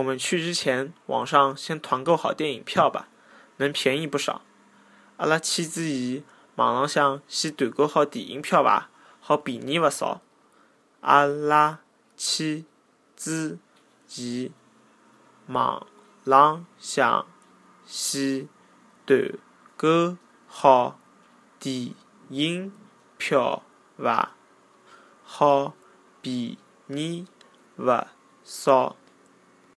我们去之前，网上先团购好电影票吧，能便宜不少。阿拉去之前，网浪向先团购好电影票吧，好便宜勿少。阿拉去之前，网浪向先团购好电影票吧，好便宜勿少。